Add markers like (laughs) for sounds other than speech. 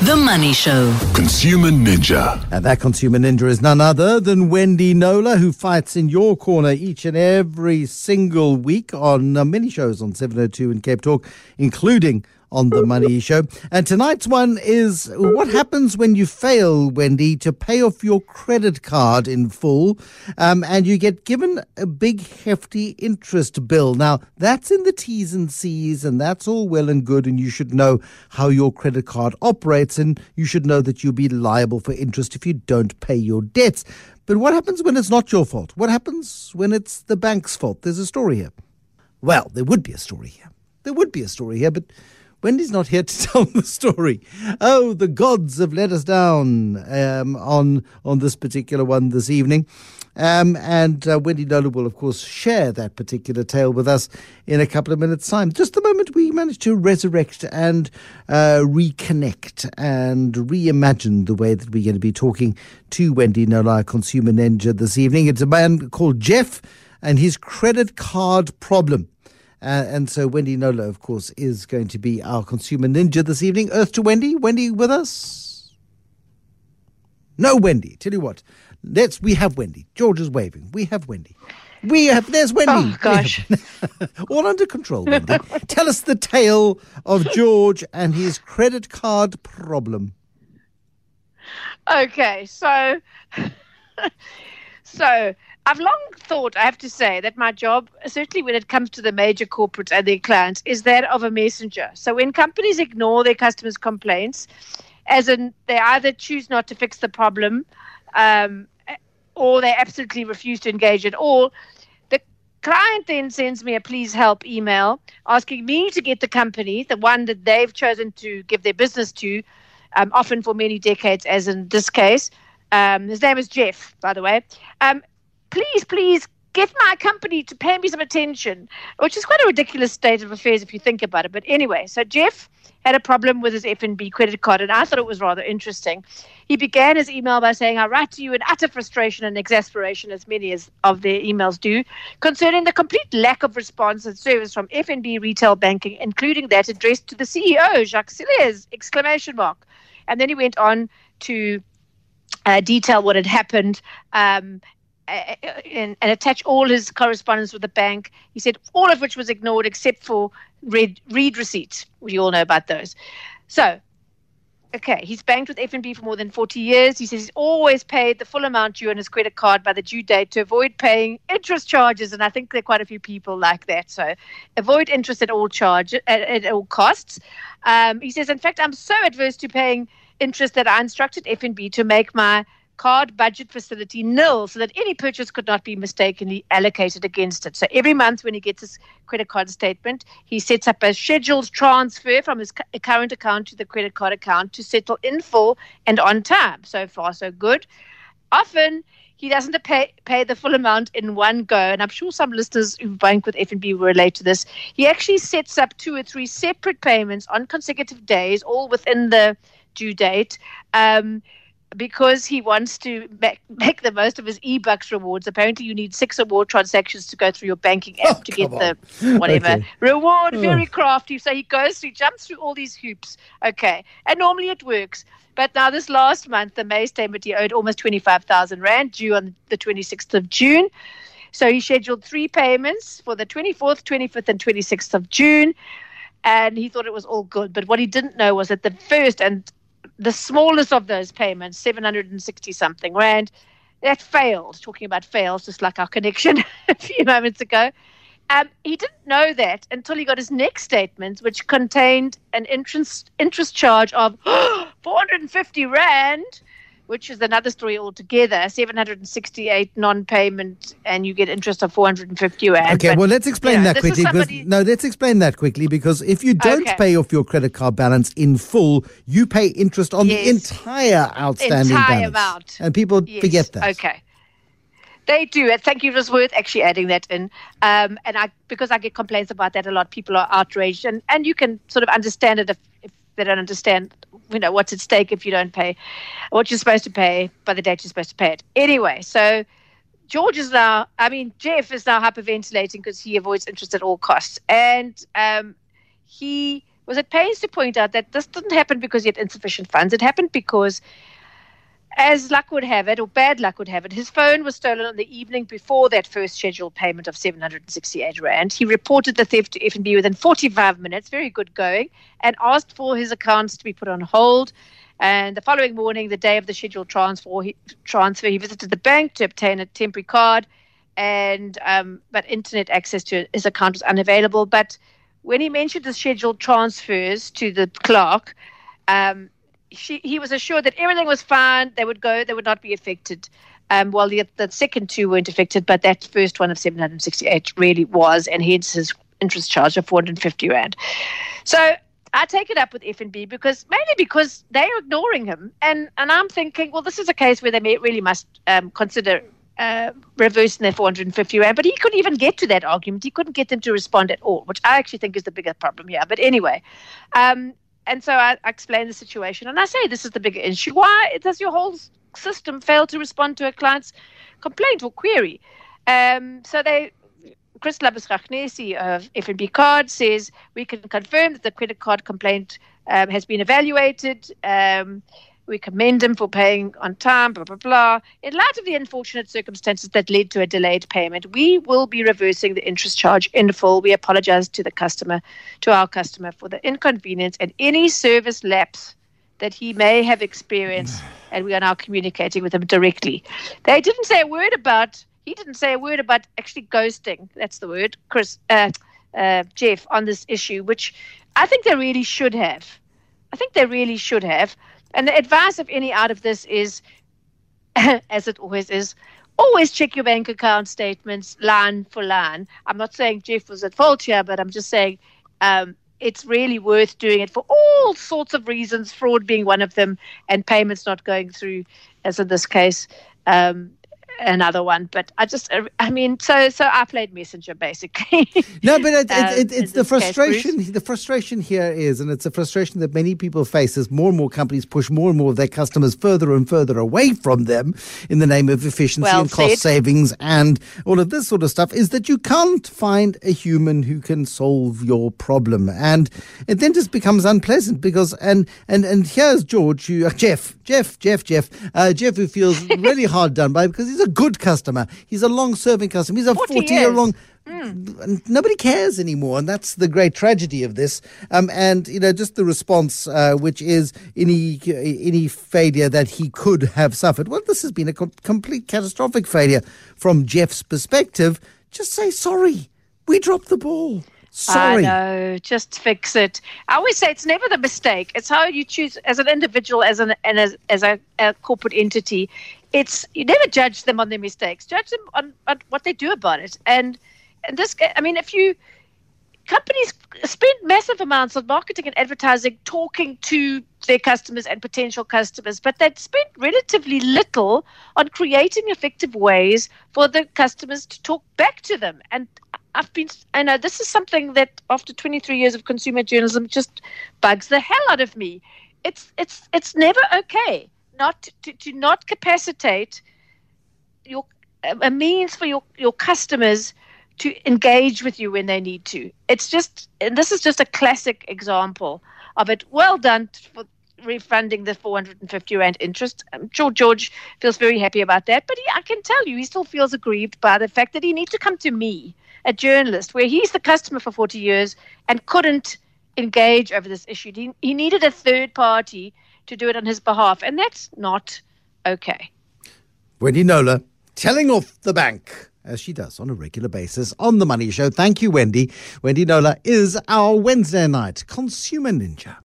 The Money Show. Consumer Ninja. And that consumer ninja is none other than Wendy Knowler, who fights in your corner each and every single week on uh, many shows on 702 in Cape Talk, including on the Money Show. And tonight's one is what happens when you fail, Wendy, to pay off your credit card in full um, and you get given a big, hefty interest bill. Now, that's in the T's and C's, and that's all well and good, and you should know how your credit card operates, and you should know that you'll be liable for interest if you don't pay your debts. But what happens when it's not your fault? What happens when it's the bank's fault? There's a story here. Well, there would be a story here. There would be a story here, but Wendy's not here to (laughs) tell the story. Oh, the gods have let us down um, on on this particular one this evening. Um, and uh, Wendy Knowler will, of course, share that particular tale with us in a couple of minutes' time. Just the moment we manage to resurrect and uh, reconnect and reimagine the way that we're going to be talking to Wendy Knowler, consumer ninja, this evening. It's a man called Jeff and his credit card problem. Uh, and so Wendy Knowler, of course, is going to be our consumer ninja this evening. Earth to Wendy. Wendy with us? No, Wendy. Tell you what. Let's. We have Wendy. George is waving. We have Wendy. We have. There's Wendy. Oh, gosh. (laughs) All under control, Wendy. (laughs) Tell us the tale of George and his credit card problem. Okay, so (laughs) so I've long thought, I have to say, that my job, certainly when it comes to the major corporates and their clients, is that of a messenger. So when companies ignore their customers' complaints, as in they either choose not to fix the problem, um, or they absolutely refuse to engage at all, the client then sends me a please help email asking me to get the company, the one that they've chosen to give their business to, um, often for many decades, as in this case. Um, his name is Jeff, by the way. Um, please, please get my company to pay me some attention, which is quite a ridiculous state of affairs if you think about it. But anyway, so Jeff had a problem with his FNB credit card, and I thought it was rather interesting. He began his email by saying, I write to you in utter frustration and exasperation, as many as of their emails do, concerning the complete lack of response and service from FNB retail banking, including that addressed to the CEO, Jacques Celliers, exclamation mark. And then he went on to uh, detail what had happened um, and, and, attach all his correspondence with the bank. He said all of which was ignored except for read, read receipts. We all know about those. So, okay, he's banked with FNB for more than 40 years. He says he's always paid the full amount due on his credit card by the due date to avoid paying interest charges. And I think there are quite a few people like that. So, avoid interest at all charge at, at all costs. Um, he says, in fact, I'm so adverse to paying interest that I instructed FNB to make my card budget facility nil so that any purchase could not be mistakenly allocated against it. So every month when he gets his credit card statement, he sets up a scheduled transfer from his current account to the credit card account to settle in full and on time. So far, so good. Often, he doesn't pay, pay the full amount in one go. And I'm sure some listeners who bank with FNB will relate to this. He actually sets up two or three separate payments on consecutive days, all within the due date. Um, because he wants to make, make the most of his e-bucks rewards. Apparently, you need six or more transactions to go through your banking app Oh, to get come the whatever Okay. reward. Oh. Very crafty. So he goes through, jumps through all these hoops. Okay, and normally it works. But now this last month, the May statement, he owed almost twenty-five thousand rand due on the twenty-sixth of June. So he scheduled three payments for the 24th, 25th, and 26th of June. And he thought it was all good. But what he didn't know was that the first and the smallest of those payments, 760 something rand, that failed. Talking about fails, just like our connection (laughs) a few moments ago. Um, he didn't know that until he got his next statement, which contained an interest interest charge of (gasps) 450 rand, which is another story altogether. 768 non-payment, and you get interest of 450 rand. Okay, But, well, let's explain you know, that quickly. Somebody- no, let's explain that quickly because if you don't Okay. pay off your credit card balance in full, you pay interest on the entire outstanding Entire balance. amount. And people Yes, forget that. Okay. They do. And Thank you. It was worth actually adding that in. Um, and I, because I get complaints about that a lot, people are outraged, and, and you can sort of understand it if, if they don't understand, you know, what's at stake if you don't pay what you're supposed to pay by the date you're supposed to pay it. Anyway, so George is now, I mean, Jeff is now hyperventilating because he avoids interest at all costs. And um, he was at pains to point out that this didn't happen because he had insufficient funds. It happened because, as luck would have it, or bad luck would have it, his phone was stolen on the evening before that first scheduled payment of 768 Rand. He reported the theft to FNB within 45 minutes, very good going, and asked for his accounts to be put on hold. And the following morning, the day of the scheduled transfer, he, transfer, he visited the bank to obtain a temporary card, and um, but internet access to his account was unavailable. But when he mentioned the scheduled transfers to the clerk, um, she, he was assured that everything was fine. They would go. They would not be affected. Um, while the, the second two weren't affected, but that first one of 768 really was, and hence his interest charge of 450 rand. So I take it up with FNB because mainly because they're ignoring him, and and I'm thinking, well, this is a case where they may, really must um, consider uh, reversing their 450 rand. But he couldn't even get to that argument. He couldn't get them to respond at all, which I actually think is the bigger problem here. But anyway, um, and so I, I explain the situation, and I say this is the bigger issue. Why does your whole system fail to respond to a client's complaint or query? Um, so they Chris Labuschagnesi of FNB Card says we can confirm that the credit card complaint um, has been evaluated. Um, we commend him for paying on time, blah, blah, blah. In light of the unfortunate circumstances that led to a delayed payment, we will be reversing the interest charge in full. We apologize to the customer, to our customer, for the inconvenience and any service lapse that he may have experienced, (sighs) and we are now communicating with him directly. They didn't say a word about, he didn't say a word about actually ghosting, that's the word, Chris, uh, uh, Jeff, on this issue, which I think they really should have. I think they really should have. And the advice of any out of this is, (laughs) as it always is, always check your bank account statements line for line. I'm not saying Jeff was at fault here, but I'm just saying um, it's really worth doing it for all sorts of reasons, fraud being one of them, and payments not going through, as in this case. Um, another one. But I just, I mean, so so I played messenger basically. no, but it, it, (laughs) it, it's the frustration. Case, the frustration here is, and it's a frustration that many people face as more and more companies push more and more of their customers further and further away from them in the name of efficiency well and cost savings and all of this sort of stuff. Is that you can't find a human who can solve your problem, and it then just becomes unpleasant because and and and here's George, who uh, Jeff, Jeff, Jeff, Jeff, uh, Jeff, who feels (laughs) really hard done by because he's a good customer. He's a long serving customer. He's a 40 year long. Mm. Nobody cares anymore, and that's the great tragedy of this. Um, and you know, just the response, uh, which is any any failure that he could have suffered. Well, this has been a co- complete catastrophic failure from Jeff's perspective. Just say sorry. We dropped the ball. Sorry. I know. Just fix it. I always say it's never the mistake. It's how you choose as an individual, as an and as as a, a corporate entity. It's you never judge them on their mistakes. Judge them on, on what they do about it. And and this, I mean, if you companies spend massive amounts on marketing and advertising talking to their customers and potential customers, but they spend relatively little on creating effective ways for the customers to talk back to them. And I've been, I know this is something that after 23 years of consumer journalism just bugs the hell out of me. It's it's it's never okay not to, to not capacitate your a means for your your customers to engage with you when they need to. It's just, and this is just a classic example of it. Well done for refunding the 450 rand interest. I'm sure George feels very happy about that, but he, I can tell you, he still feels aggrieved by the fact that he needs to come to me a journalist where he's the customer for 40 years and couldn't engage over this issue. He, he needed a third party to do it on his behalf, and that's not okay. Wendy Knowler telling off the bank as she does on a regular basis on The Money Show. Thank you, Wendy. Wendy Knowler is our Wednesday night consumer ninja.